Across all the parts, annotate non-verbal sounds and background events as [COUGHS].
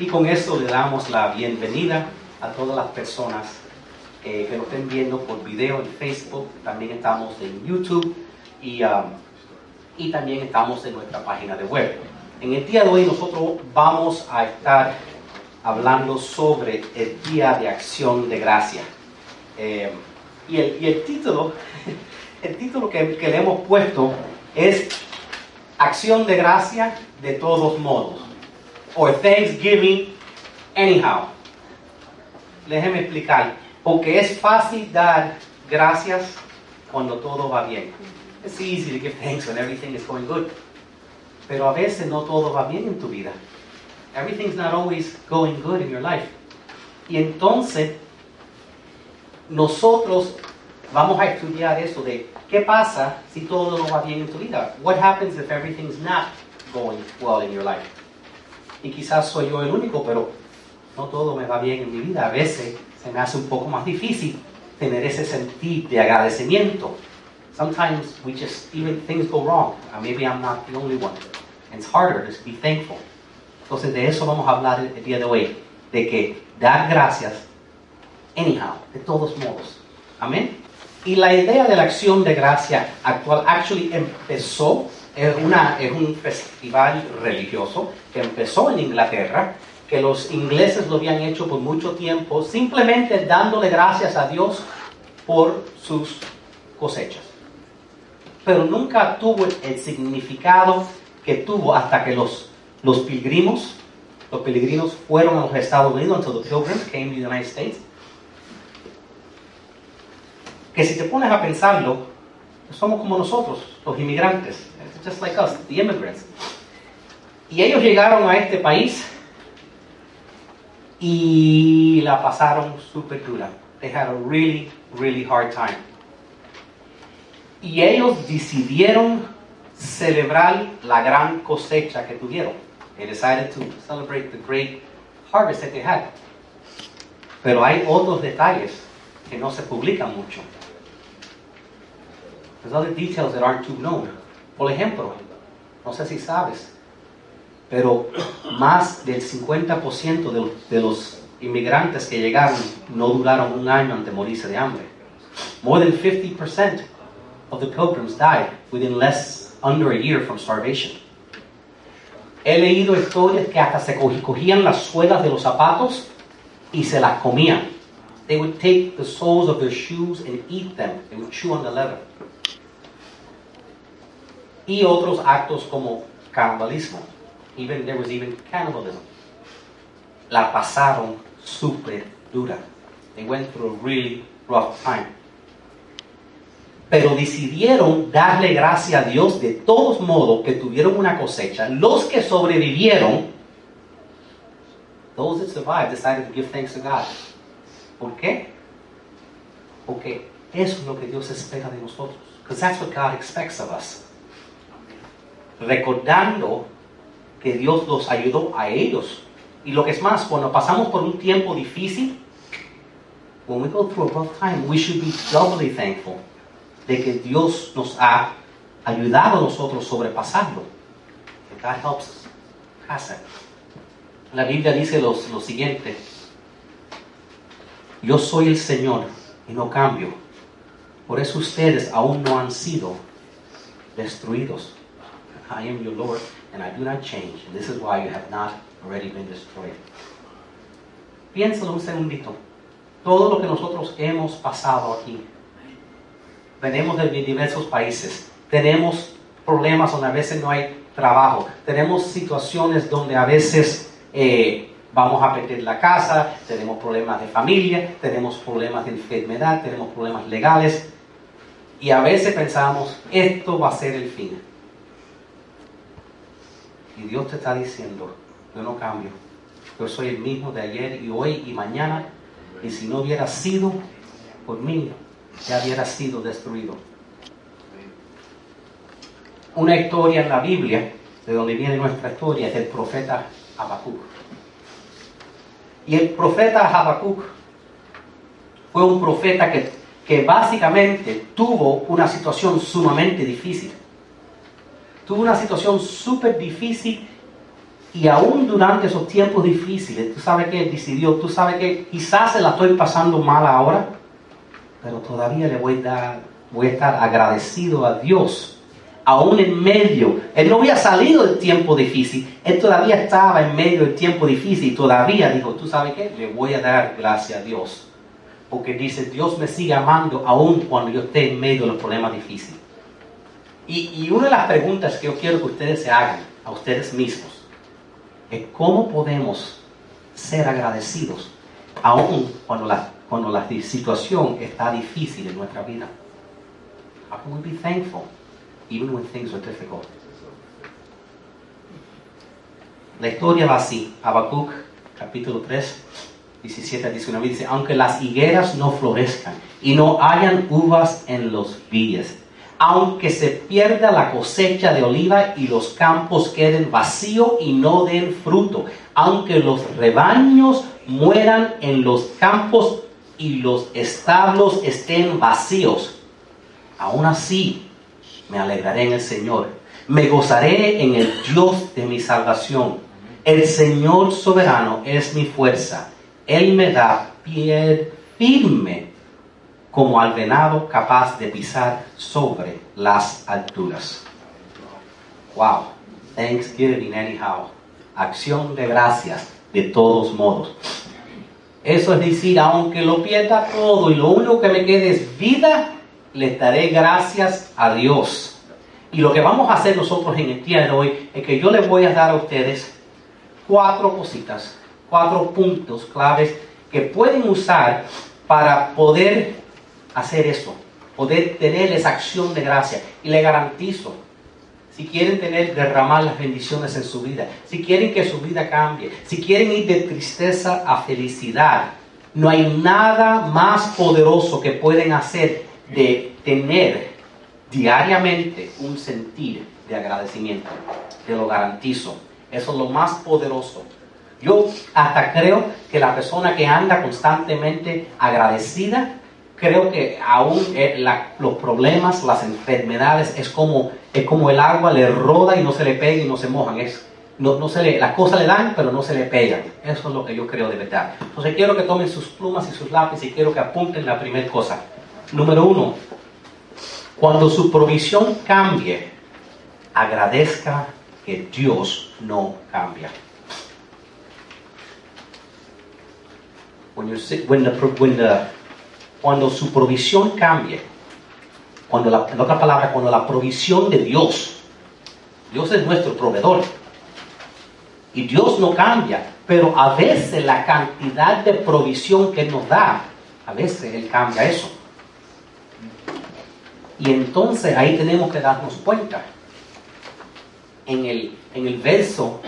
Y con eso le damos la bienvenida a todas las personas que nos estén viendo por video en Facebook. También estamos en YouTube y, um, y también estamos en nuestra página de web. En el día de hoy nosotros vamos a estar hablando sobre el Día de Acción de Gracia. Eh, y, el, y, el, título, [LAUGHS] el título que le hemos puesto es Acción de Gracia de todos modos. O Thanksgiving anyhow. Déjeme explicar. Porque es fácil dar gracias cuando todo va bien. It's easy to give thanks when everything is going good. Pero a veces no todo va bien en tu vida. Everything's not always going good in your life. Y entonces, nosotros vamos a estudiar eso de qué pasa si todo no va bien en tu vida. What happens if everything's not going well in your life? Y quizás soy yo el único, pero no todo me va bien en mi vida. A veces se me hace un poco más difícil tener ese sentir de agradecimiento. Sometimes we just, even things go wrong. Maybe I'm not the only one. It's harder to be thankful. Entonces de eso vamos a hablar el día de hoy. De que dar gracias, anyhow, de todos modos. Amén. Y la idea de la acción de gracia actual actually empezó, es, una, es un festival religioso que empezó en Inglaterra que los ingleses lo habían hecho por mucho tiempo, simplemente dándole gracias a Dios por sus cosechas. Pero nunca tuvo el significado que tuvo hasta que los, los pilgrimos, los peregrinos fueron a los Estados Unidos, until the pilgrims came to the United States. Que si te pones a pensarlo, somos como nosotros, los inmigrantes, just like us, the immigrants. Y ellos llegaron a este país y la pasaron súper dura. They had a really, really hard time. Y ellos decidieron celebrar la gran cosecha que tuvieron. They decided to celebrate the great harvest that they had. Pero hay otros detalles que no se publican mucho. There's other details that aren't too known. Por ejemplo, no sé si sabes, pero más del 50% de, de, los inmigrantes que llegaron no duraron un año antes de morirse de hambre. More than 50% of the pilgrims died within less under a year from starvation. He leído historias que hasta se cogían las suelas de los zapatos y se las comían. They would take the soles of their shoes and eat them. They would chew on the leather. Y otros actos como canibalismo. Even there was even cannibalism. La pasaron súper dura. They went through a really rough time. Pero decidieron darle gracias a Dios de todos modos que tuvieron una cosecha. Los que sobrevivieron, those that survived, decided to give thanks to God. ¿Por qué? Porque eso es lo que Dios espera de nosotros. Because that's what God expects of us. Recordando que Dios los ayudó a ellos. Y lo que es más, cuando pasamos por un tiempo difícil, when we go through a rough time, we should be doubly thankful de que Dios nos ha ayudado a nosotros sobrepasarlo. That God helps us pass it. La Biblia dice lo, lo siguiente, yo soy el Señor y no cambio. Por eso ustedes aún no han sido destruidos. I am your Lord and I do not change. And this is why you have not already been destroyed. Piénsalo un segundito. Todo lo que nosotros hemos pasado aquí. Venimos de diversos países. Tenemos problemas donde a veces no hay trabajo. Tenemos situaciones donde a veces eh, vamos a perder la casa. Tenemos problemas de familia. Tenemos problemas de enfermedad. Tenemos problemas legales. Y a veces pensamos, esto va a ser el fin. Y Dios te está diciendo, yo no cambio. Yo soy el mismo de ayer y hoy y mañana. Y si no hubiera sido por mí, ya hubiera sido destruido. Una historia en la Biblia, de donde viene nuestra historia, es del profeta Habacuc. Y el profeta Habacuc fue un profeta que, que básicamente tuvo una situación sumamente difícil tuvo una situación súper difícil Y aún durante esos tiempos difíciles, tú sabes que decidió, tú sabes que quizás se la estoy pasando mal ahora, pero todavía le voy a dar, voy a estar agradecido a Dios. Aún en medio, él no había salido del tiempo difícil, él todavía estaba en medio del tiempo difícil y todavía dijo, tú sabes qué, le voy a dar gracias a Dios. Porque dice, Dios me sigue amando aún cuando yo esté en medio de los problemas difíciles. Y, y una de las preguntas que yo quiero que ustedes se hagan a ustedes mismos es cómo podemos ser agradecidos aún cuando la, cuando la situación está difícil en nuestra vida. How can we be thankful even when things are difficult? La historia va así. Habacuc, capítulo 3, 17 a 19, dice, aunque las higueras no florezcan y no hayan uvas en los vides, aunque se pierda la cosecha de oliva y los campos queden vacíos y no den fruto, aunque los rebaños mueran en los campos y los establos estén vacíos, aún así me alegraré en el Señor, me gozaré en el Dios de mi salvación. El Señor soberano es mi fuerza, Él me da pie firme como al venado capaz de pisar sobre las alturas. Wow, Thanksgiving anyhow. Acción de gracias de todos modos. Eso es decir, aunque lo pierda todo y lo único que me quede es vida, le daré gracias a Dios. Y lo que vamos a hacer nosotros en el día de hoy es que yo les voy a dar a ustedes cuatro cositas, cuatro puntos claves que pueden usar para poder hacer eso, poder tener esa acción de gracia. Y le garantizo, si quieren tener, derramar las bendiciones en su vida, si quieren que su vida cambie, si quieren ir de tristeza a felicidad, no hay nada más poderoso que pueden hacer de tener diariamente un sentir de agradecimiento. Te lo garantizo. Eso es lo más poderoso. Yo hasta creo que la persona que anda constantemente agradecida creo que aún eh, los problemas, las enfermedades, es como, es como el agua le roda y no se le pega y no se mojan. Es, no, no se le, las cosas le dan, pero no se le pegan. Eso es lo que yo creo de verdad. Entonces quiero que tomen sus plumas y sus lápices y quiero que apunten la primera cosa. Número uno, cuando su provisión cambie, agradezca que Dios no cambia. When, cuando su provisión cambie, cuando la, en otra palabra, cuando la provisión de Dios, Dios es nuestro proveedor, y Dios no cambia, pero a veces la cantidad de provisión que nos da, a veces Él cambia eso. Y entonces ahí tenemos que darnos cuenta. En el, en el verso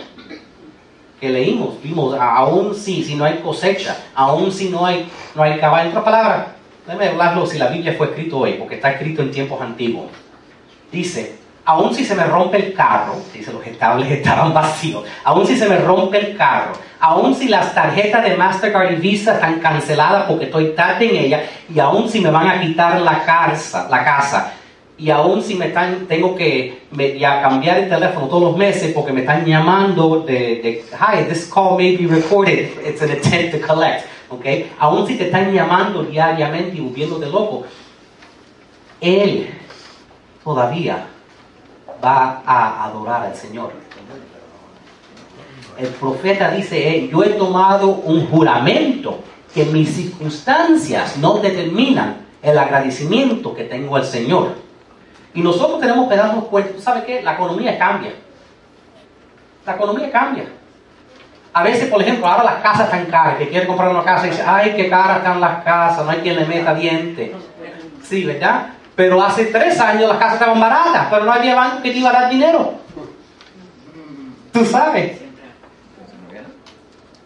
que leímos, vimos, aún si, si no hay cosecha, aún si no hay, no hay caballo, en otra palabra, Déjame hablarlo si la Biblia fue escrito hoy, porque está escrito en tiempos antiguos. Dice, aun si se me rompe el carro, dice los estables estaban vacíos, aun si se me rompe el carro, aun si las tarjetas de Mastercard y Visa están canceladas porque estoy tarde en ella, y aun si me van a quitar la casa, la casa y aun si me están, tengo que ya cambiar el teléfono todos los meses porque me están llamando de, de, hi, this call may be recorded, it's an attempt to collect. ¿Ok? Aún si te están llamando diariamente y volviéndote loco, Él todavía va a adorar al Señor. El profeta dice, yo he tomado un juramento que mis circunstancias no determinan el agradecimiento que tengo al Señor. Y nosotros tenemos que darnos cuenta, ¿tú sabes qué? La economía cambia. La economía cambia. A veces, por ejemplo, ahora las casas están caras, que quiere comprar una casa y dice, ay, qué caras están las casas, no hay quien le meta diente. Sí, ¿verdad? Pero hace tres años las casas estaban baratas, pero no había banco que te iba a dar dinero. Tú sabes.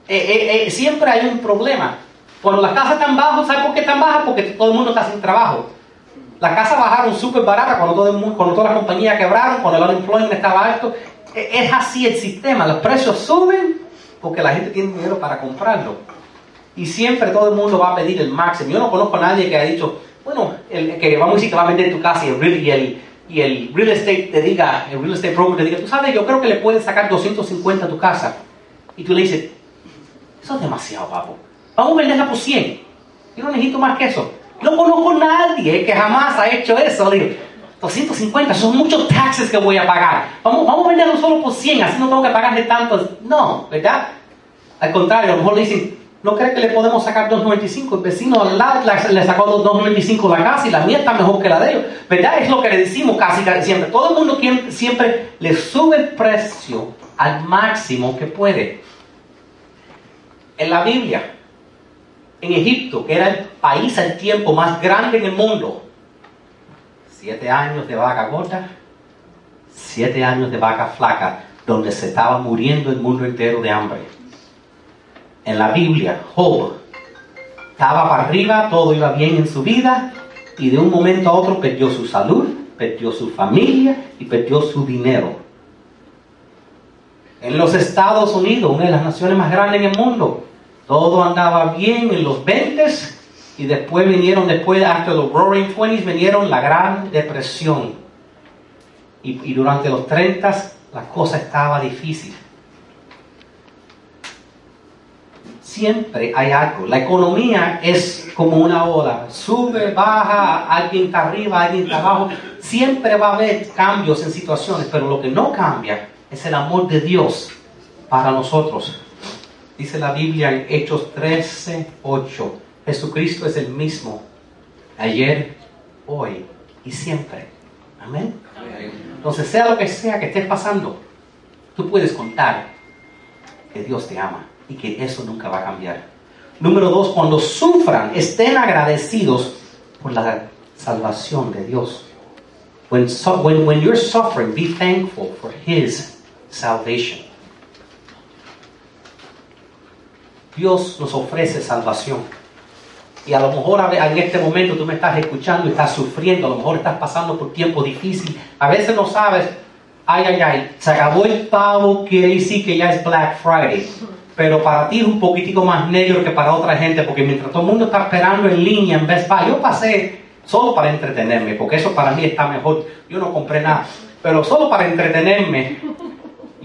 Eh, eh, eh, siempre hay un problema. Cuando las casas están bajas, ¿sabes por qué están bajas? Porque todo el mundo está sin trabajo. Las casas bajaron súper baratas cuando, todo el mundo, cuando todas las compañías quebraron, cuando el unemployment estaba alto. Es así el sistema. Los precios suben porque la gente tiene dinero para comprarlo. Y siempre todo el mundo va a pedir el máximo. Yo no conozco a nadie que haya dicho, bueno, el, que vamos a decir que va a vender tu casa y el, y el real estate te diga, el real estate broker te diga, tú sabes, yo creo que le puedes sacar 250 a tu casa. Y tú le dices, eso es demasiado, papo. Vamos a venderla por 100. Yo no necesito más que eso. No conozco a nadie que jamás ha hecho eso. Digo, 250, son muchos taxes que voy a pagar. Vamos, vamos a venderlo solo por 100, así no tengo que pagarle tanto. No, ¿verdad? Al contrario, a lo mejor le dicen, ¿no cree que le podemos sacar 2.95? El vecino al lado le sacó 2.95 la casa y la mía está mejor que la de ellos. ¿Verdad? Es lo que le decimos casi, siempre. Todo el mundo siempre le sube el precio al máximo que puede. En la Biblia, en Egipto, que era el país al tiempo más grande en el mundo, siete años de vaca gorda, siete años de vaca flaca, donde se estaba muriendo el mundo entero de hambre en la Biblia, Job estaba para arriba, todo iba bien en su vida y de un momento a otro perdió su salud, perdió su familia y perdió su dinero. En los Estados Unidos, una de las naciones más grandes en el mundo, todo andaba bien en los 20 y después vinieron, después, hasta los Roaring Twenties, vinieron la Gran Depresión. Y, durante los 30 la cosa estaba difícil. siempre hay algo. La economía es como una ola, sube, baja, alguien está arriba, alguien está abajo. Siempre va a haber cambios en situaciones, pero lo que no cambia es el amor de Dios para nosotros. Dice la Biblia en Hechos 13, 8, Jesucristo es el mismo ayer, hoy y siempre. Amén. Entonces, sea lo que sea que estés pasando, tú puedes contar que Dios te ama y que eso nunca va a cambiar. Número dos, cuando sufran, estén agradecidos por la salvación de Dios. When, when, when you're suffering, be thankful for His salvation. Dios nos ofrece salvación. Y a lo mejor en este momento tú me estás escuchando y estás sufriendo, a lo mejor estás pasando por tiempo difícil. A veces no sabes, ay, ay, ay, se acabó el pavo, quiere decir que ya es Black Friday pero para ti es un poquitico más negro que para otra gente, porque mientras todo el mundo está esperando en línea en Best Buy, yo pasé solo para entretenerme, porque eso para mí está mejor. Yo no compré nada, pero solo para entretenerme.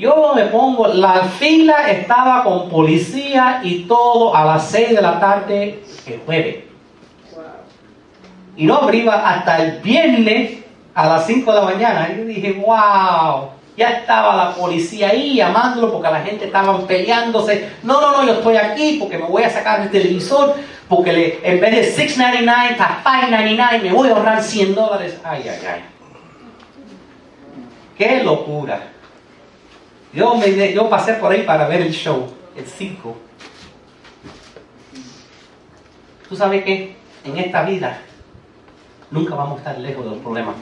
Yo me pongo, la fila estaba con policía y todo a las 6 de la tarde el jueves. Y no abría hasta el viernes a las 5 de la mañana. Y yo dije, wow. Ya estaba la policía ahí llamándolo porque la gente estaba peleándose. No, no, no, yo estoy aquí porque me voy a sacar el televisor, porque le, en vez de $6.99 está $5.99, me voy a ahorrar 100 dólares. Ay, ay, ay. ¡Qué locura! Yo, me, pasé por ahí para ver el show, el circo. ¿Tú sabes qué? En esta vida nunca vamos a estar lejos de los problemas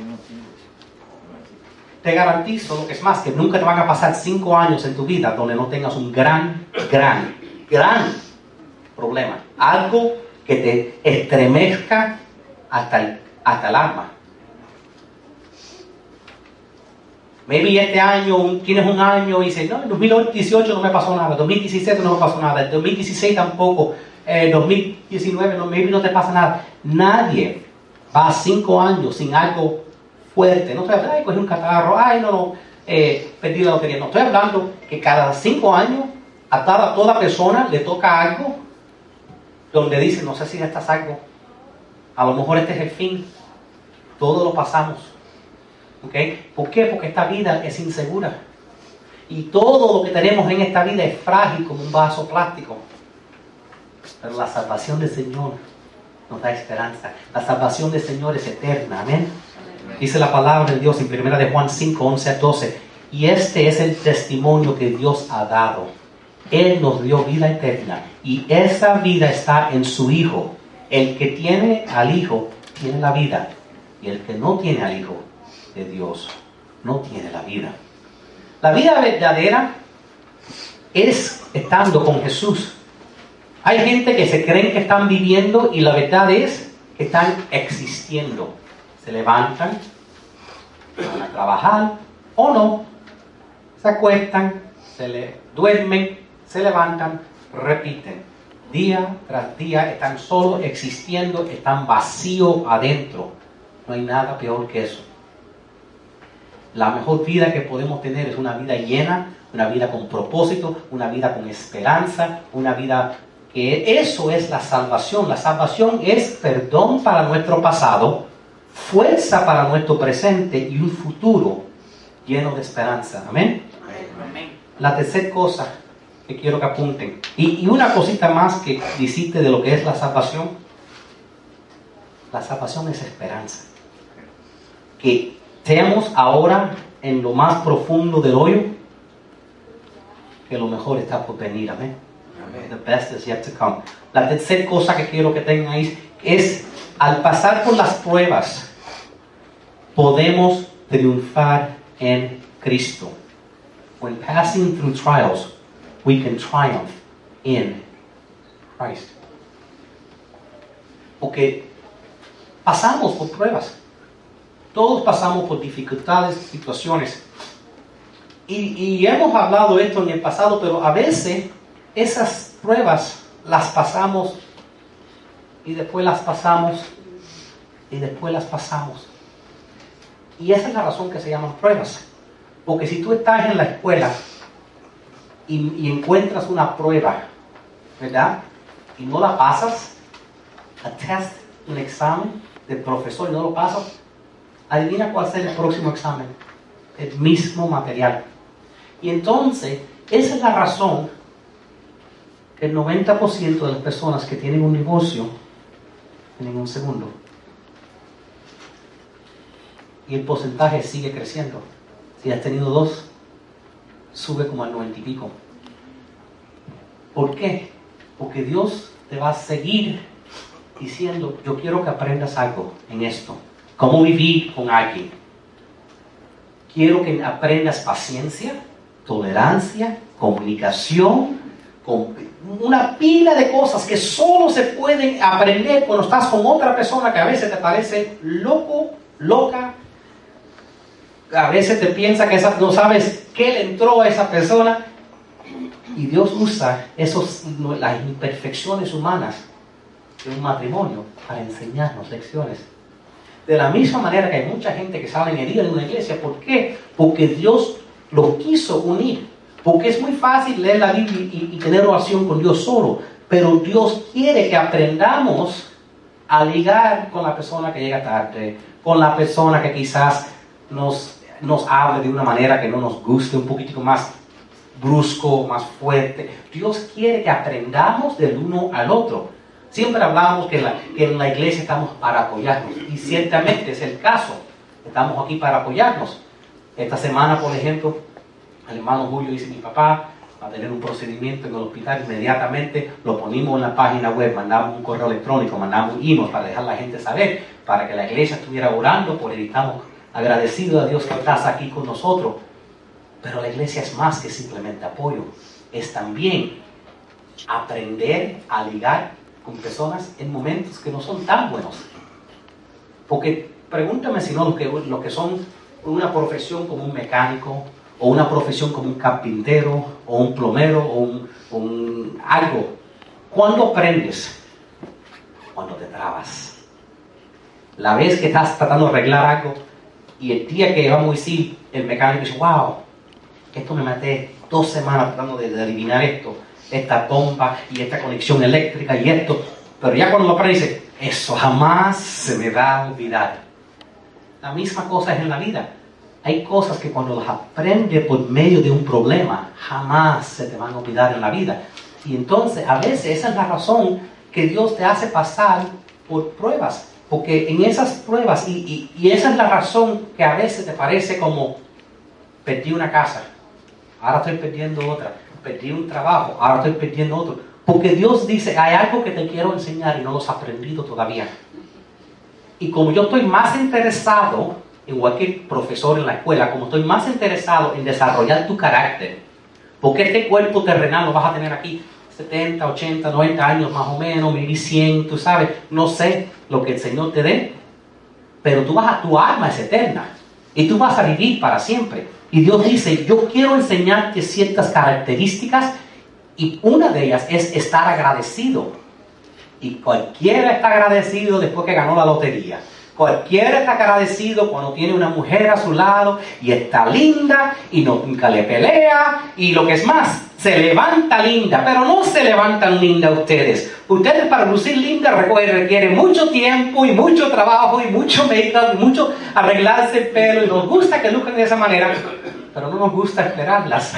te garantizo, que es más, que nunca te van a pasar cinco años en tu vida donde no tengas un gran, gran, gran problema. Algo que te estremezca hasta el, hasta el alma. Maybe este año tienes un año y dices, no, en 2018 no me pasó nada, en 2017 no me pasó nada, en 2016 tampoco, en 2019 no, maybe no te pasa nada. Nadie va cinco años sin algo fuerte. No estoy hablando, ay, cogí un catarro, ay, no, no, eh, perdí la lotería. No, estoy hablando que cada cinco años a toda, toda persona le toca algo donde dice, no sé si ya estás algo. A lo mejor este es el fin. Todo lo pasamos. ¿Ok? ¿Por qué? Porque esta vida es insegura. Y todo lo que tenemos en esta vida es frágil como un vaso plástico. Pero la salvación del Señor nos da esperanza. La salvación del Señor es eterna. Amén. Dice la palabra de Dios en primera de Juan 5, 11 a 12. Y este es el testimonio que Dios ha dado. Él nos dio vida eterna y esa vida está en su Hijo. El que tiene al Hijo tiene la vida y el que no tiene al Hijo de Dios no tiene la vida. La vida verdadera es estando con Jesús. Hay gente que se creen que están viviendo y la verdad es que están existiendo se levantan, van a trabajar o no, se acuestan, se duermen, se levantan, repiten. Día tras día están solo existiendo, están vacíos adentro. No hay nada peor que eso. La mejor vida que podemos tener es una vida llena, una vida con propósito, una vida con esperanza, una vida que eso es la salvación. La salvación es perdón para nuestro pasado, fuerza para nuestro presente y un futuro lleno de esperanza. Amén. La tercera cosa que quiero que apunten, y, y una cosita más que dijiste de lo que es la salvación, la salvación es esperanza. Que estemos ahora en lo más profundo del hoyo, que lo mejor está por venir. Amén. The best is yet to come. La tercera cosa que quiero que tengáis es, al pasar por las pruebas, podemos triunfar en Cristo. When passing through trials, we can triumph in Christ. Porque pasamos por pruebas. Todos pasamos por dificultades, situaciones. Y, hemos hablado esto en el pasado, pero a veces esas pruebas las pasamos y después las pasamos y después las pasamos. Y esa es la razón que se llaman pruebas. Porque si tú estás en la escuela y, y encuentras una prueba, ¿verdad? Y no la pasas, a test, un examen del profesor y no lo pasas, adivina cuál será el próximo examen. El mismo material. Y entonces, esa es la razón que el 90% de las personas que tienen un negocio tienen un segundo. Y el porcentaje sigue creciendo. Si has tenido dos, sube como al 90 y pico. ¿Por qué? Porque Dios te va a seguir diciendo, yo quiero que aprendas algo en esto. Cómo vivir con alguien. Quiero que aprendas paciencia, tolerancia, comunicación, con una pila de cosas que solo se pueden aprender cuando estás con otra persona que a veces te parece loco, loca. A veces te piensa que no sabes qué le entró a esa persona. Y Dios usa esos, las imperfecciones humanas de un matrimonio para enseñarnos lecciones. De la misma manera que hay mucha gente que sabe herida en una iglesia. ¿Por qué? Porque Dios lo quiso unir. Porque es muy fácil leer la Biblia y, y, tener oración con Dios solo. Pero Dios quiere que aprendamos a ligar con la persona que llega tarde, con la persona que quizás nos, nos hable de una manera que no nos guste, un poquitico más brusco, más fuerte. Dios quiere que aprendamos del uno al otro. Siempre hablamos que, la, en la iglesia estamos para apoyarnos. Y ciertamente es el caso. Estamos aquí para apoyarnos. Esta semana, por ejemplo, el hermano Julio dice, mi papá va a tener un procedimiento en el hospital, inmediatamente lo ponimos en la página web, mandamos un correo electrónico, mandamos email para dejar a la gente saber, para que la iglesia estuviera orando por él. Estamos agradecidos a Dios que estás aquí con nosotros. Pero la iglesia es más que simplemente apoyo, es también aprender a ligar con personas en momentos que no son tan buenos. Porque pregúntame si no lo que, lo que son una profesión como un mecánico, o una profesión como un carpintero, o un plomero, o un, un algo. ¿Cuándo aprendes? Cuando te trabas. La vez que estás tratando de arreglar algo y el día que vamos a decir, el mecánico dice, wow, esto me maté dos semanas tratando de, de adivinar esto, esta bomba y esta conexión eléctrica y esto, pero ya cuando lo aprendes, dice, eso jamás se me va a olvidar. La misma cosa es en la vida hay cosas que cuando las aprendes por medio de un problema, jamás se te van a olvidar en la vida. Y entonces, a veces esa es la razón que Dios te hace pasar por pruebas. Porque en esas pruebas, y, y, y esa es la razón que a veces te parece como, perdí una casa, ahora estoy perdiendo otra, perdí un trabajo, ahora estoy perdiendo otro. Porque Dios dice, hay algo que te quiero enseñar y no lo has aprendido todavía. Y como yo estoy más interesado igual que profesor en la escuela, como estoy más interesado en desarrollar tu carácter, porque este cuerpo terrenal lo vas a tener aquí 70, 80, 90 años más o menos, vivir 100, tú sabes, no sé lo que el Señor te dé, pero tú vas a, tu alma es eterna y tú vas a vivir para siempre. Y Dios dice, yo quiero enseñarte ciertas características y una de ellas es estar agradecido. Y cualquiera está agradecido después que ganó la lotería Cualquiera está agradecido cuando tiene una mujer a su lado y está linda y nunca le pelea y lo que es más, se levanta linda, pero no se levantan linda ustedes. Ustedes para lucir linda requieren mucho tiempo y mucho trabajo y mucho make-up y mucho arreglarse el pelo y nos gusta que luzcan de esa manera, pero no nos gusta esperarlas.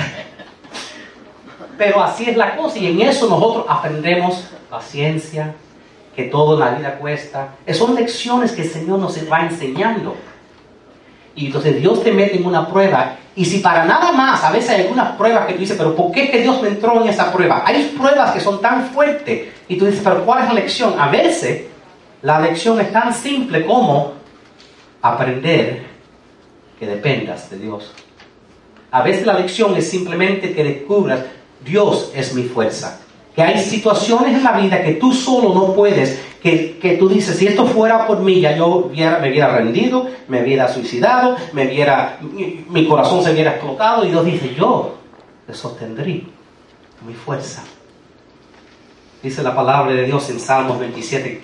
Pero así es la cosa y en eso nosotros aprendemos paciencia, que todo en la vida cuesta. Son lecciones que el Señor nos va enseñando. Y entonces Dios te mete en una prueba. Y si para nada más, a veces hay algunas pruebas que tú dices, pero ¿por qué que Dios me entró en esa prueba? Hay pruebas que son tan fuertes. Y tú dices, pero ¿cuál es la lección? A veces la lección es tan simple como aprender que dependas de Dios. A veces la lección es simplemente que descubras, Dios es mi fuerza. Que hay situaciones en la vida que tú solo no puedes, que, que tú dices, si esto fuera por mí, ya yo me hubiera rendido, me hubiera suicidado, me hubiera, mi, corazón se hubiera explotado. Y Dios dice, yo te sostendré mi fuerza. Dice la palabra de Dios en Salmos 27,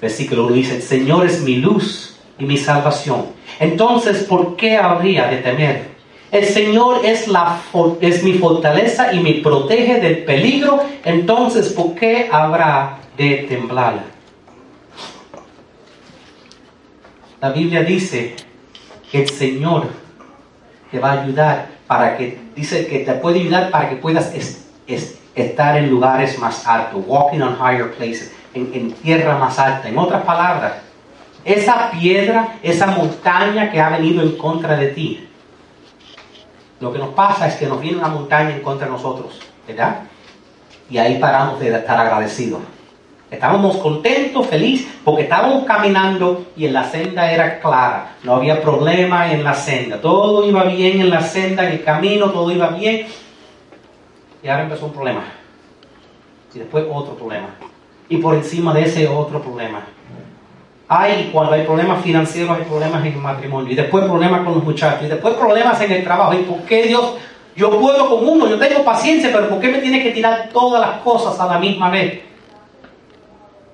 versículo 1, dice, el Señor es mi luz y mi salvación. Entonces, ¿por qué habría de temer? El Señor es, la, mi fortaleza y me protege del peligro, entonces ¿por qué habrá de temblar? La Biblia dice que el Señor te va a ayudar para que, dice que te puede ayudar para que puedas estar en lugares más altos, walking on higher places, en, en tierra más alta. En otras palabras, esa piedra, esa montaña que ha venido en contra de ti, lo que nos pasa es que nos viene una montaña en contra de nosotros, ¿verdad? Y ahí paramos de estar agradecidos. Estábamos contentos, felices, porque estábamos caminando y en la senda era clara. No había problema en la senda. Todo iba bien en la senda, en el camino, todo iba bien. Y ahora empezó un problema. Y después otro problema. Y por encima de ese otro problema. Hay, cuando hay problemas financieros, hay problemas en el matrimonio. Y después problemas con los muchachos. Y después problemas en el trabajo. ¿Y por qué Dios? Yo puedo con uno, yo tengo paciencia, pero ¿por qué me tiene que tirar todas las cosas a la misma vez?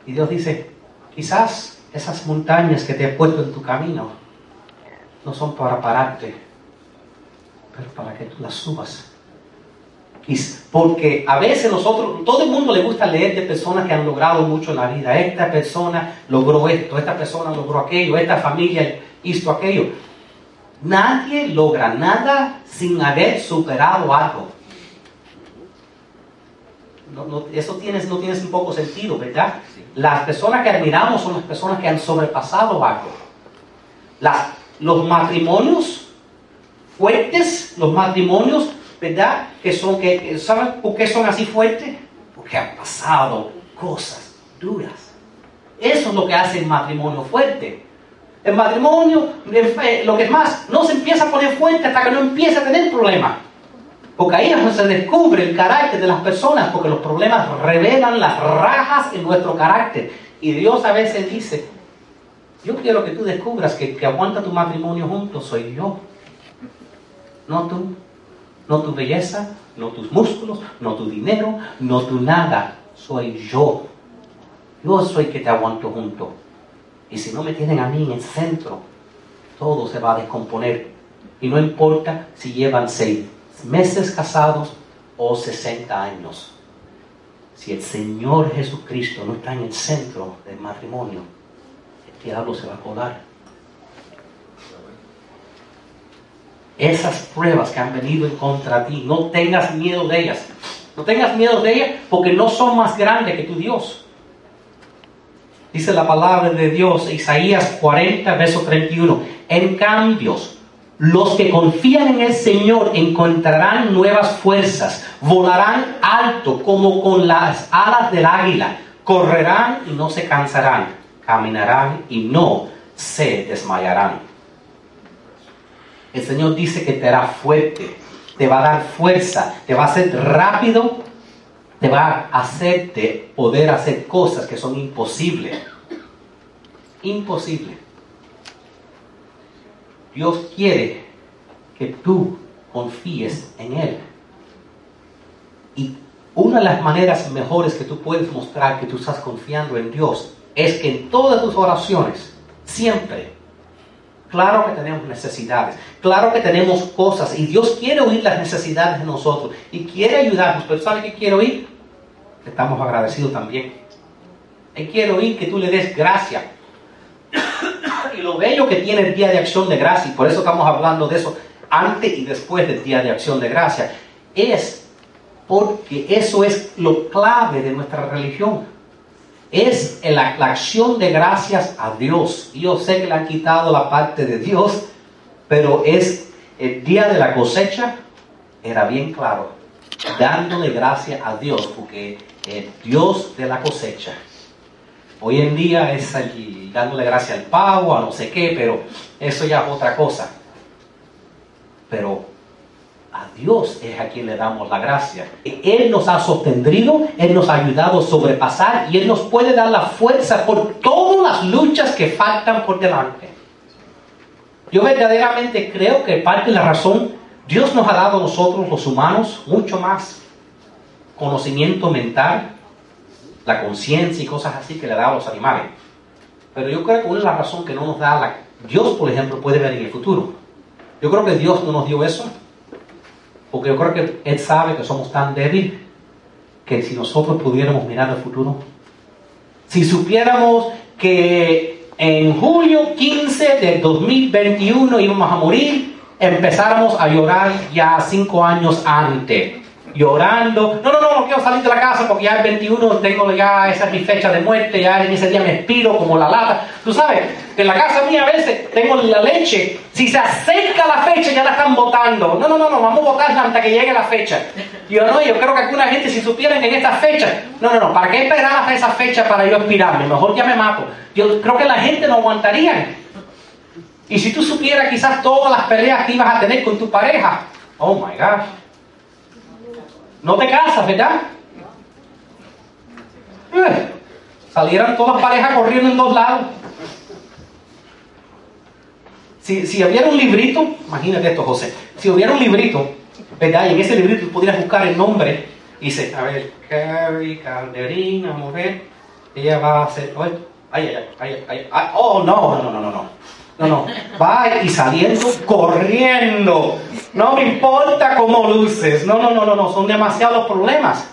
Y Dios dice, quizás esas montañas que te he puesto en tu camino no son para pararte, pero para que tú las subas porque a veces nosotros, todo el mundo le gusta leer de personas que han logrado mucho en la vida. Esta persona logró esto, esta persona logró aquello, esta familia hizo aquello. Nadie logra nada sin haber superado algo. eso tienes, no tiene un poco sentido, ¿verdad? Las personas que admiramos son las personas que han sobrepasado algo. Las, los matrimonios fuertes, los matrimonios ¿verdad? Que son, que, ¿Saben por qué son así fuertes? Porque han pasado cosas duras. Eso es lo que hace el matrimonio fuerte. El matrimonio, lo que es más, no se empieza a poner fuerte hasta que no empieza a tener problemas. Porque ahí es donde se descubre el carácter de las personas, porque los problemas revelan las rajas en nuestro carácter. Y Dios a veces dice, yo quiero que tú descubras que, que aguanta tu matrimonio juntos soy yo, no tú. No tu belleza, no tus músculos, no tu dinero, no tu nada. Soy yo. Yo soy que te aguanto junto. Y si no me tienen a mí en el centro, todo se va a descomponer. Y no importa si llevan seis meses casados o 60 años. Si el Señor Jesucristo no está en el centro del matrimonio, el diablo se va a colar. Esas pruebas que han venido en contra ti. No tengas miedo de ellas. No tengas miedo de ellas porque no son más grandes que tu Dios. Dice la palabra de Dios, Isaías 40, verso 31. En cambio, los que confían en el Señor encontrarán nuevas fuerzas, volarán alto como con las alas del águila, correrán y no se cansarán, caminarán y no se desmayarán. El Señor dice que te hará fuerte, te va a dar fuerza, te va a hacer rápido, te va a hacerte poder hacer cosas que son imposibles. Imposible. Dios quiere que tú confíes en Él. Y una de las maneras mejores que tú puedes mostrar que tú estás confiando en Dios es que en todas tus oraciones Siempre. Claro que tenemos necesidades, claro que tenemos cosas y Dios quiere oír las necesidades de nosotros y quiere ayudarnos, pero ¿sabe qué quiere oír? Estamos agradecidos también. Él quiere oír que tú le des gracia. [COUGHS] y lo bello que tiene el Día de Acción de Gracia, y por eso estamos hablando de eso antes y después del Día de Acción de Gracia, es porque eso es lo clave de nuestra religión es la, acción de gracias a Dios. Yo sé que le han quitado la parte de Dios, pero es el día de la cosecha, era bien claro, dándole gracias a Dios, porque el Dios de la cosecha. Hoy en día es allí, dándole gracias al pago, a no sé qué, pero eso ya es otra cosa. Pero a Dios es a quien le damos la gracia. Él nos ha sostenido, Él nos ha ayudado a sobrepasar y Él nos puede dar la fuerza por todas las luchas que faltan por delante. Yo verdaderamente creo que parte de la razón, Dios nos ha dado a nosotros los humanos mucho más conocimiento mental, la conciencia y cosas así que le da a los animales. Pero yo creo que una de las razones que no nos da la... Dios, por ejemplo, puede ver en el futuro. Yo creo que Dios no nos dio eso porque yo creo que Él sabe que somos tan débiles que si nosotros pudiéramos mirar al futuro, si supiéramos que en julio 15 del 2021 íbamos a morir, empezáramos a llorar ya cinco años antes llorando. No, no, no, no quiero salir de la casa porque ya el 21 tengo ya, esa es mi fecha de muerte, ya en ese día me expiro como la lata. Tú sabes, en la casa mía a veces tengo la leche, si se acerca la fecha ya la están botando. No, no, no, no, vamos a botarla hasta que llegue la fecha. Yo no, yo creo que alguna gente si supieran en esta fecha, no, no, no, ¿para qué esperar hasta esa fecha para yo expirarme? Mejor ya me mato. Yo creo que la gente no aguantaría. Y si tú supieras quizás todas las peleas que ibas a tener con tu pareja, oh my gosh. No te casas, ¿verdad? Eh, salieran todas parejas corriendo en dos lados. Si, si hubiera un librito, imagínate esto, José. Si hubiera un librito, ¿verdad? Y en ese librito tú pudieras buscar el nombre. Y dice, a ver, Carrie Calderín, vamos a ver. Ella va a hacer. Ay, ay, ay, ay, ay. Oh, no, no, no, no, no. No, no. Va y saliendo corriendo. No me importa cómo luces. No, no, no, no, no. Son demasiados problemas.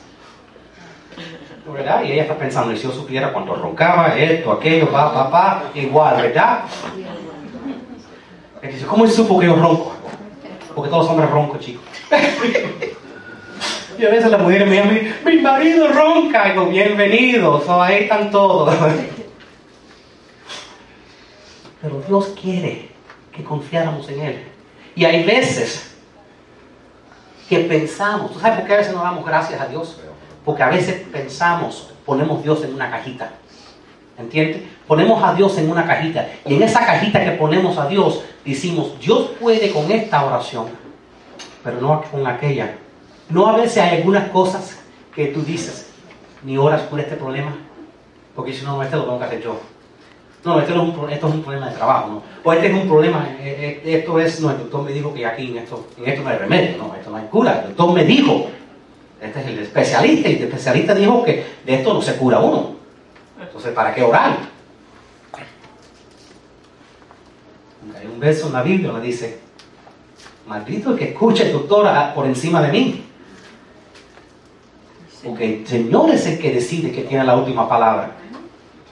¿Verdad? Y ella está pensando, y si yo supiera cuánto roncaba, esto, aquello, pa, pa, pa, igual, ¿verdad? Y dice, ¿cómo supo que yo ronco? Porque todos los hombres roncos, chicos. [LAUGHS] y a veces la mujer me llama, mi marido ronca. Y digo, bienvenidos, ahí están todos. [LAUGHS] Pero Dios quiere que confiáramos en Él. Y hay veces que pensamos, ¿tú sabes por qué a veces no damos gracias a Dios? Porque a veces pensamos, ponemos Dios en una cajita. ¿Entiendes? Ponemos a Dios en una cajita. Y en esa cajita que ponemos a Dios, decimos, Dios puede con esta oración, pero no con aquella. No a veces hay algunas cosas que tú dices, ni oras por este problema, porque si no, este lo tengo que hacer yo. No, esto, es un, esto es un problema de trabajo, ¿no? O este es un problema, eh, eh, esto es, no, el doctor me dijo que aquí en esto, en esto no hay remedio, no, esto no hay cura. El doctor me dijo, este es el especialista, y el especialista dijo que de esto no se cura uno. Entonces, ¿para qué orar? Hay un verso en la Biblia que dice, maldito el que escuche el doctor por encima de mí. Porque el Señor es el que decide que tiene la última palabra.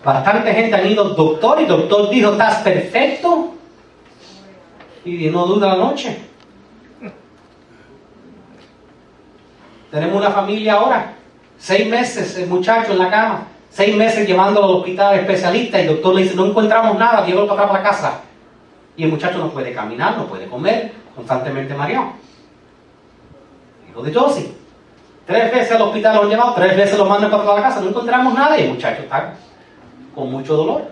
Bastante gente ha ido al doctor y el doctor dijo, estás perfecto. Y no duda la noche. Tenemos una familia ahora, seis meses el muchacho en la cama, seis meses llevándolo al hospital especialista y el doctor le dice, no encontramos nada, llévalo para acá para la casa. Y el muchacho no puede caminar, no puede comer, constantemente mareado. Hijo de Josie. Tres veces al hospital lo han llevado, tres veces lo mandan para la casa, no encontramos nada y el muchacho está con mucho dolor.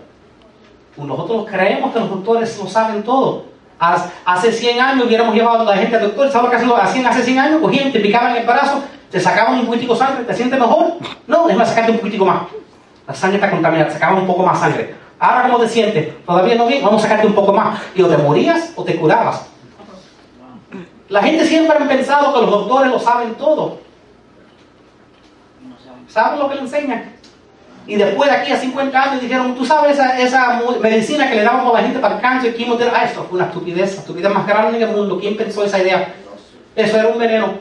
Nosotros creemos que los doctores lo saben todo. Hace 100 años hubiéramos llevado a la gente al doctor, ¿sabes lo que hacían hace 100 años? Cogían, te picaban el brazo, te sacaban un poquitico de sangre, ¿te sientes mejor? No, déjame sacarte un poquitico más. La sangre está contaminada, sacaban un poco más sangre. Ahora, ¿cómo te sientes? ¿Todavía no bien? Vamos a sacarte un poco más. Y o te morías o te curabas. La gente siempre ha pensado que los doctores lo saben todo. ¿Saben lo que le enseñan? Y después de aquí a 50 años dijeron, tú sabes esa, esa medicina que le dábamos a la gente para el cáncer, quimioterapia, ah, esto fue una estupidez, la estupidez más grande en el mundo. ¿Quién pensó esa idea? Eso era un veneno.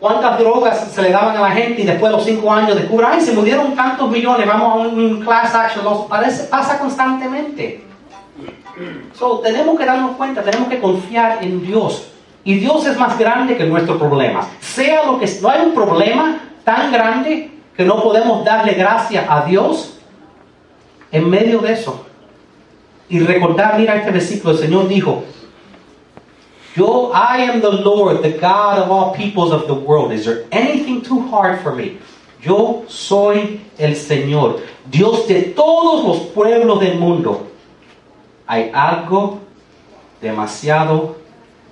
¿Cuántas drogas se le daban a la gente y después de los 5 años descubren, ay, se murieron tantos millones, vamos a un, class action, parece, pasa constantemente. So, tenemos que darnos cuenta, tenemos que confiar en Dios. Y Dios es más grande que nuestro problema. Sea lo que no hay un problema tan grande que no podemos darle gracias a Dios en medio de eso. Y recordar, mira este versículo, el Señor dijo, yo, I am the Lord, the God of all peoples of the world. Is there anything too hard for me? Yo soy el Señor, Dios de todos los pueblos del mundo. Hay algo demasiado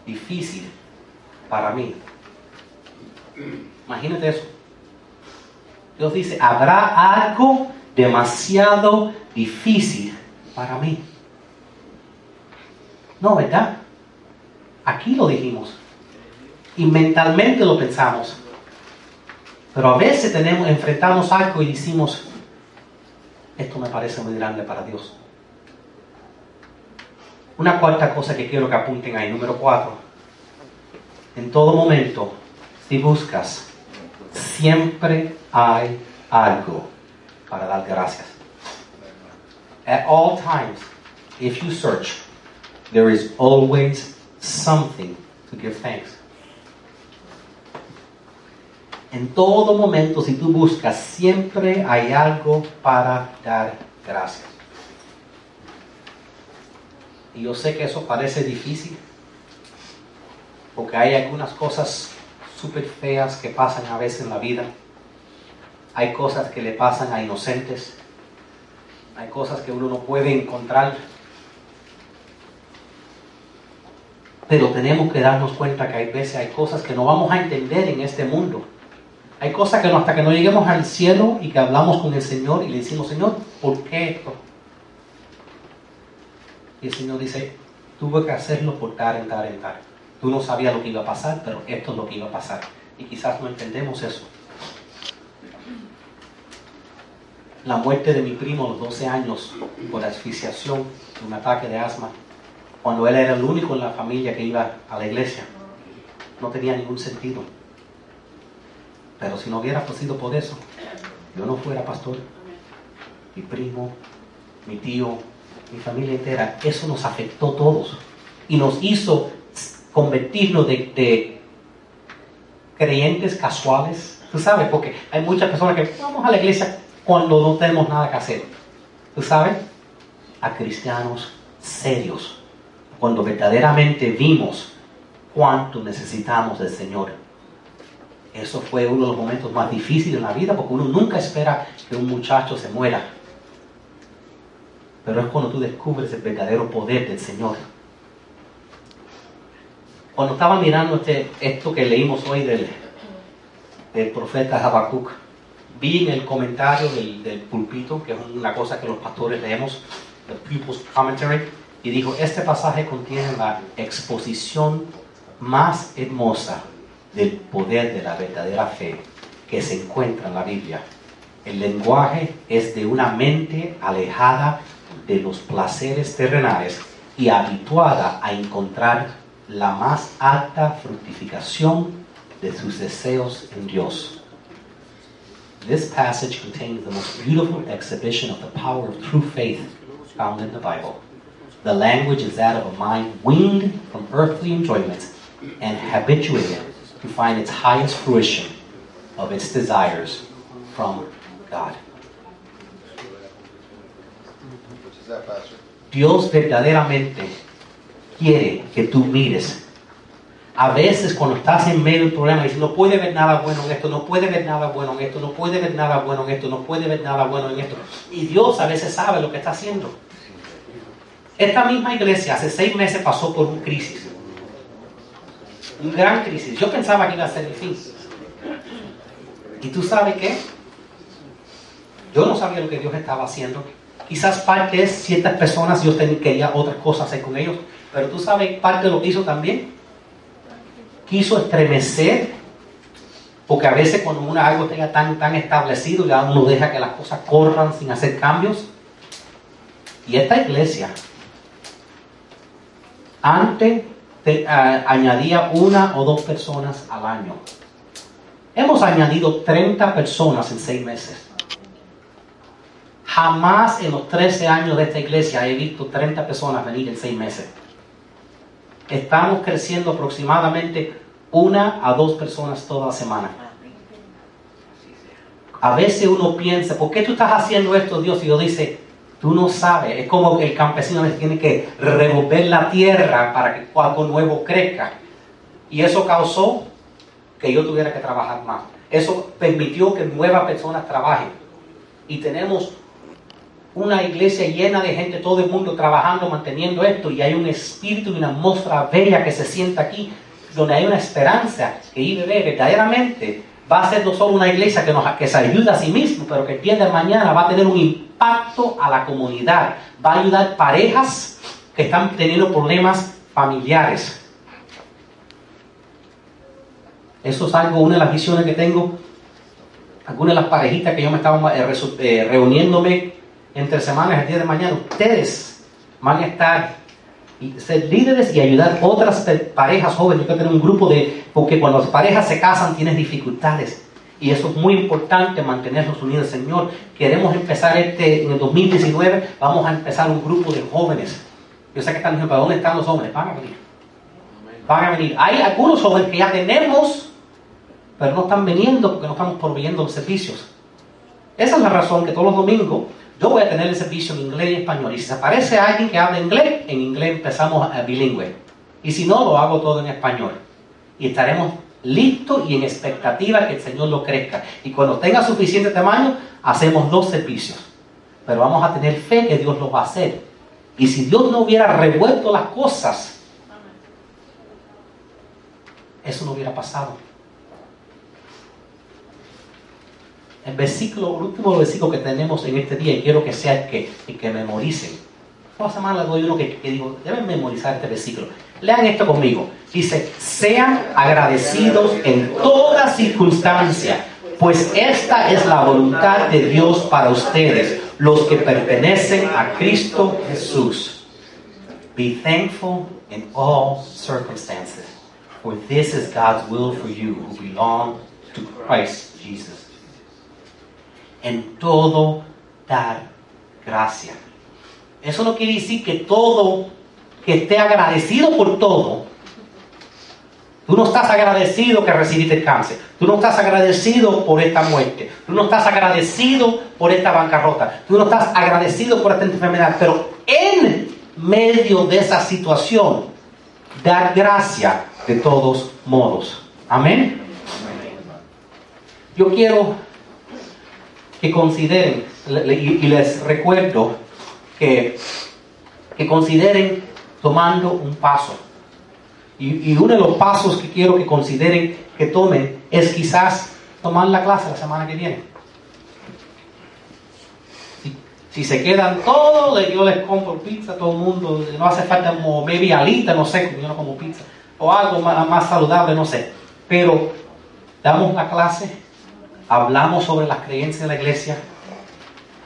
difícil para mí. Imagínate eso. Dios dice, habrá algo demasiado difícil para mí. No, ¿verdad? Aquí lo dijimos. Y mentalmente lo pensamos. Pero a veces tenemos, enfrentamos algo y decimos, esto me parece muy grande para Dios. Una cuarta cosa que quiero que apunten ahí, número cuatro. En todo momento, si buscas, siempre hay algo para dar gracias. At all times, if you search, there is always something to give thanks. En todo momento, si tú buscas, siempre hay algo para dar gracias. Y yo sé que eso parece difícil, porque hay algunas cosas súper feas que pasan a veces en la vida. Hay cosas que le pasan a inocentes. Hay cosas que uno no puede encontrar. Pero tenemos que darnos cuenta que hay veces hay cosas que no vamos a entender en este mundo. Hay cosas que hasta que no lleguemos al cielo y que hablamos con el Señor y le decimos, Señor, ¿por qué esto? Y el Señor dice, tuve que hacerlo por tal, tal, tal. Tú no sabías lo que iba a pasar, pero esto es lo que iba a pasar. Y quizás no entendemos eso. La muerte de mi primo a los 12 años por asfixiación un ataque de asma, cuando él era el único en la familia que iba a la iglesia, no tenía ningún sentido. Pero si no hubiera sido por eso, yo no fuera pastor. Mi primo, mi tío, mi familia entera, eso nos afectó a todos y nos hizo convertirnos de, creyentes casuales. Tú sabes, porque hay muchas personas que vamos a la iglesia cuando no tenemos nada que hacer. Tú sabes, a cristianos serios, cuando verdaderamente vimos cuánto necesitamos del Señor. Eso fue uno de los momentos más difíciles en la vida porque uno nunca espera que un muchacho se muera. Pero es cuando tú descubres el verdadero poder del Señor. Cuando estaba mirando este, esto que leímos hoy del, del profeta Habacuc, vi en el comentario del, del, pulpito, que es una cosa que los pastores leemos, el People's Commentary, y dijo, este pasaje contiene la exposición más hermosa del poder de la verdadera fe que se encuentra en la Biblia. El lenguaje es de una mente alejada de los placeres terrenales y habituada a encontrar la más alta fructificación de sus deseos en Dios. This passage contains the most beautiful exhibition of the power of true faith found in the Bible. The language is that of a mind weaned from earthly enjoyments and habituated to find its highest fruition of its desires from God. Dios verdaderamente quiere que tú mires. A veces cuando estás en medio del problema dices, no puede ver nada bueno en esto, no puede ver nada bueno en esto, no puede ver nada bueno en esto, no puede ver nada bueno en esto. Y Dios a veces sabe lo que está haciendo. Esta misma iglesia hace seis meses pasó por una crisis. Un gran crisis. Yo pensaba que iba a ser el fin. ¿Y tú sabes qué? Yo no sabía lo que Dios estaba haciendo. Quizás parte es ciertas personas, Dios quería otras cosas hacer con ellos. Pero tú sabes parte de lo que hizo también. Quiso estremecer Porque a veces cuando uno algo tenga tan, tan establecido, ya uno deja que las cosas corran sin hacer cambios. Y esta iglesia, antes te, a- añadía una o dos personas al año. Hemos añadido 30 personas en seis meses. Jamás en los 13 años de esta iglesia he visto 30 personas venir en seis meses. Estamos creciendo aproximadamente una a dos personas toda semana. A veces uno piensa, ¿por qué tú estás haciendo esto, Dios? Y Dios dice, tú no sabes. Es como el campesino que tiene que revolver la tierra para que algo nuevo crezca. Y eso causó que yo tuviera que trabajar más. Eso permitió que nuevas personas trabajen. Y tenemos una iglesia llena de gente, todo el mundo trabajando, manteniendo esto, y hay un espíritu y una atmósfera bella que se sienta aquí, donde hay una esperanza que IBB verdaderamente va a ser no solo una iglesia que, nos, que se ayuda a sí mismo, pero que el día de mañana va a tener un impacto a la comunidad, va a ayudar parejas que están teniendo problemas familiares. Eso es algo, una de las visiones que tengo. Algunas de las parejitas que yo me estaba eh, eh, reuniéndome entre semanas, el día de mañana, ustedes van a estar y ser líderes y ayudar otras parejas jóvenes. Yo quiero tener un grupo de, porque cuando las parejas se casan tienes dificultades. Y eso es muy importante, mantenernos unidos. Señor, queremos empezar este, en el 2019, vamos a empezar un grupo de jóvenes. Yo sé que están diciendo, ¿para dónde están los jóvenes? Van a venir. Van a venir. Hay algunos jóvenes que ya tenemos, pero no están viniendo porque no estamos proveyendo servicios. Esa es la razón que todos los domingos yo voy a tener el servicio en inglés y español. Y si se aparece alguien que habla inglés, en inglés empezamos a bilingüe. Y si no, lo hago todo en español. Y estaremos listos y en expectativa que el Señor lo crezca. Y cuando tenga suficiente tamaño, hacemos dos servicios. Pero vamos a tener fe que Dios lo va a hacer. Y si Dios no hubiera revuelto las cosas, eso no hubiera pasado. El versículo, el último versículo que tenemos en este día, y quiero que sea que, que memoricen. Toda semana doy uno que, que digo, deben memorizar este versículo. Lean esto conmigo. Dice, sean agradecidos en toda circunstancia, pues esta es la voluntad de Dios para ustedes, los que pertenecen a Cristo Jesús. Be thankful in all circumstances, for this is God's will for you who belong to Christ Jesus. En todo dar gracia. Eso no quiere decir que todo, que esté agradecido por todo. Tú no estás agradecido que recibiste cáncer. Tú no estás agradecido por esta muerte. Tú no estás agradecido por esta bancarrota. Tú no estás agradecido por esta enfermedad. Pero en medio de esa situación, dar gracia de todos modos. Amén. Yo quiero que consideren, y les recuerdo que, que consideren tomando un paso. Y, y uno de los pasos que quiero que consideren que tomen es quizás tomar la clase la semana que viene. Si, se quedan todos, yo les compro pizza a todo el mundo, no hace falta como maybe alita, no sé, yo no como pizza, o algo más, más saludable, no sé. Pero damos la clase, hablamos sobre las creencias de la iglesia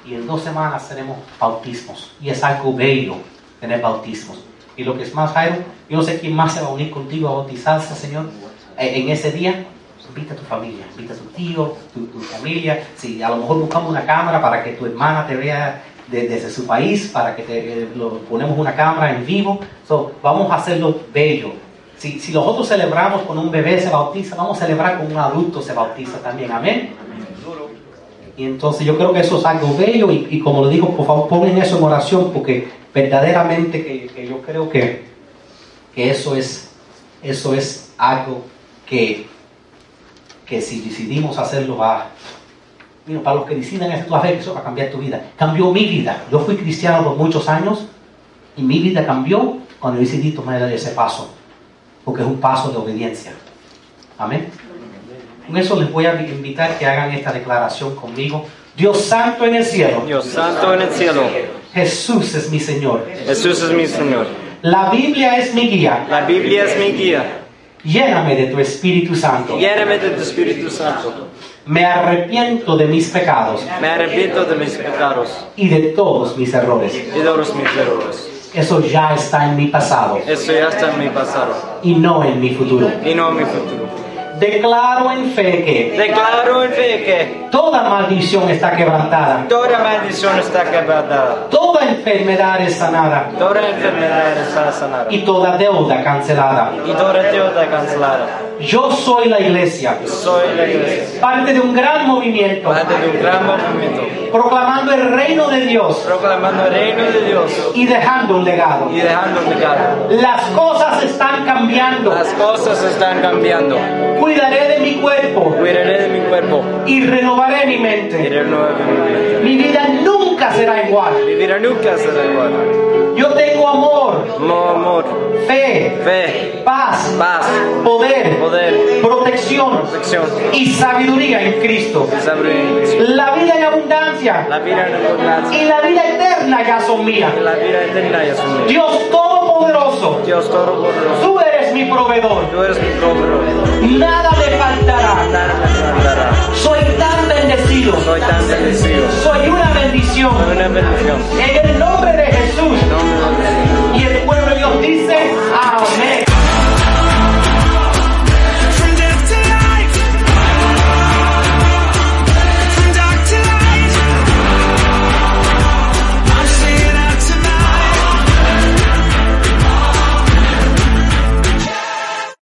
y en dos semanas tenemos bautismos. Y es algo bello tener bautismos. Y lo que es más, Jairo, yo no sé quién más se va a unir contigo a bautizarse, Señor, eh, en ese día. Invita a tu familia, invita a tu tío, tu, tu familia. Si a lo mejor buscamos una cámara para que tu hermana te vea de- desde su país, para que te, eh, lo- ponemos una cámara en vivo. Vamos a hacerlo bello. Si, si nosotros celebramos con un bebé se bautiza, vamos a celebrar con un adulto se bautiza también. Amén. Y entonces yo creo que eso es algo bello y, y como le digo, por favor pongan eso en oración porque verdaderamente que, que yo creo que, que eso, es, eso es algo que, que si decidimos hacerlo va, Mira, para los que deciden esto, a ver, eso va a cambiar tu vida. Cambió mi vida. Yo fui cristiano por muchos años y mi vida cambió cuando decidí tomar ese paso, porque es un paso de obediencia. Amén. Con eso les voy a invitar que hagan esta declaración conmigo. Dios santo en el cielo, Dios santo en el cielo, Jesús es mi Señor. Jesús es mi Señor. La Biblia es mi guía. La Biblia es mi guía. Lléname de tu Espíritu Santo. Lléname de tu Espíritu Santo. Me arrepiento de mis pecados Me arrepiento de mis pecados y de todos mis errores. y de todos mis errores. Eso ya está en mi pasado Eso ya está en mi pasado y no en mi futuro. y no en mi futuro. Declaro en fe que Declaro en fe que toda maldición está quebrantada, toda maldición está quebrada, toda enfermedad es sanada toda enfermedad está sanada y toda deuda cancelada. y toda deuda cancelada. Yo soy la iglesia, Soy la iglesia, parte de un gran movimiento, parte de un gran movimiento, proclamando el reino de Dios proclamando el reino de Dios y dejando un legado. y dejando un legado. Las cosas están cambiando. Las cosas están cambiando. Cuidaré de mi cuerpo Cuidaré de mi cuerpo y renovaré mi y mente. renuevo mi mente. Mi vida nunca será igual. Mi vida nunca será igual. Yo tengo amor, Amor, amor, fe, fe, paz, paz, poder, poder, protección protección, y sabiduría en Cristo. sabiduría. La vida en abundancia La vida en abundancia y la vida eterna ya son mías. y la vida eterna ya son mías. Dios Todopoderoso, Dios Todopoderoso, tú eres mi proveedor. tú eres mi proveedor. Nada me faltará. Nada me faltará. Soy tan bendecido. Soy tan bendecido. Soy una bendición. Soy una bendición. En el pueblo de Dios dice, amén.